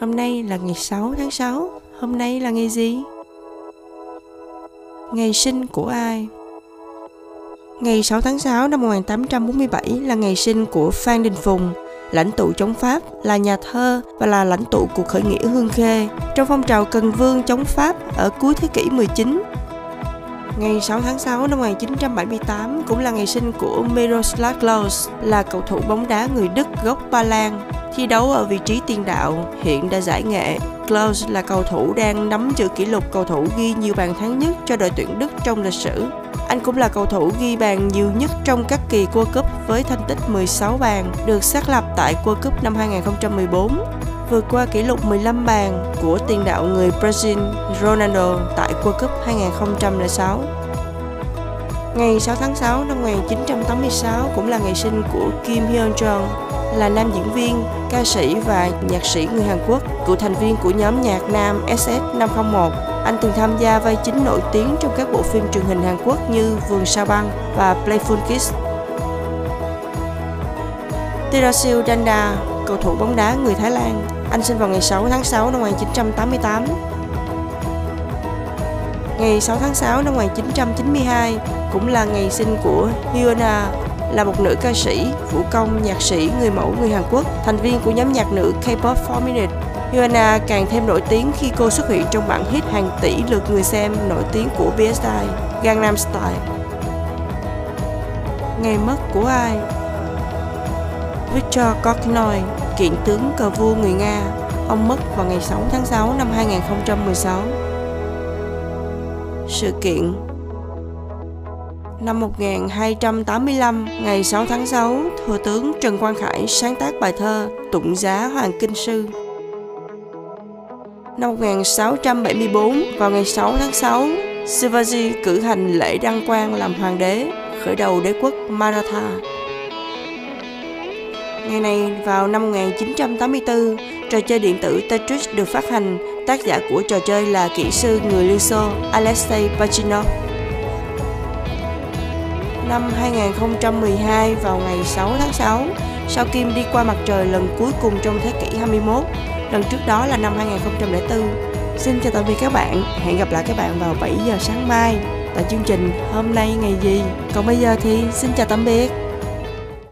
Hôm nay là ngày 6 tháng 6. Hôm nay là ngày gì? Ngày sinh của ai? Ngày 6 tháng 6 năm 1847 là ngày sinh của Phan Đình Phùng, lãnh tụ chống Pháp, là nhà thơ và là lãnh tụ cuộc khởi nghĩa Hương Khê trong phong trào Cần Vương chống Pháp ở cuối thế kỷ 19. Ngày 6 tháng 6 năm 1978 cũng là ngày sinh của Miroslav Klose, là cầu thủ bóng đá người Đức gốc Ba Lan, thi đấu ở vị trí tiền đạo, hiện đã giải nghệ. Klose là cầu thủ đang nắm giữ kỷ lục cầu thủ ghi nhiều bàn thắng nhất cho đội tuyển Đức trong lịch sử. Anh cũng là cầu thủ ghi bàn nhiều nhất trong các kỳ World Cup với thành tích 16 bàn, được xác lập tại World Cup năm 2014 vượt qua kỷ lục 15 bàn của tiền đạo người Brazil Ronaldo tại World Cup 2006. Ngày 6 tháng 6 năm 1986 cũng là ngày sinh của Kim Hyun Jong, là nam diễn viên, ca sĩ và nhạc sĩ người Hàn Quốc, cựu thành viên của nhóm nhạc nam SS501. Anh từng tham gia vai chính nổi tiếng trong các bộ phim truyền hình Hàn Quốc như Vườn Sao Băng và Playful Kiss. Tirasil Danda, cầu thủ bóng đá người Thái Lan, anh sinh vào ngày 6 tháng 6 năm 1988. Ngày 6 tháng 6 năm 1992 cũng là ngày sinh của Hyuna, là một nữ ca sĩ, vũ công, nhạc sĩ, người mẫu người Hàn Quốc, thành viên của nhóm nhạc nữ K-pop 4 Minute. Hyuna càng thêm nổi tiếng khi cô xuất hiện trong bản hit hàng tỷ lượt người xem nổi tiếng của BSI, Gangnam Style. Ngày mất của ai? Viktor Korchnoi, kiện tướng cờ vua người Nga. Ông mất vào ngày 6 tháng 6 năm 2016. Sự kiện Năm 1285, ngày 6 tháng 6, Thừa tướng Trần Quang Khải sáng tác bài thơ Tụng giá Hoàng Kinh Sư. Năm 1674, vào ngày 6 tháng 6, Shivaji cử hành lễ đăng quang làm hoàng đế, khởi đầu đế quốc Maratha. Ngày này, vào năm 1984, trò chơi điện tử Tetris được phát hành, tác giả của trò chơi là kỹ sư người Liên Xô Alexei Pachinov. Năm 2012 vào ngày 6 tháng 6, sao Kim đi qua mặt trời lần cuối cùng trong thế kỷ 21, lần trước đó là năm 2004. Xin chào tạm biệt các bạn, hẹn gặp lại các bạn vào 7 giờ sáng mai tại chương trình Hôm nay ngày gì. Còn bây giờ thì xin chào tạm biệt.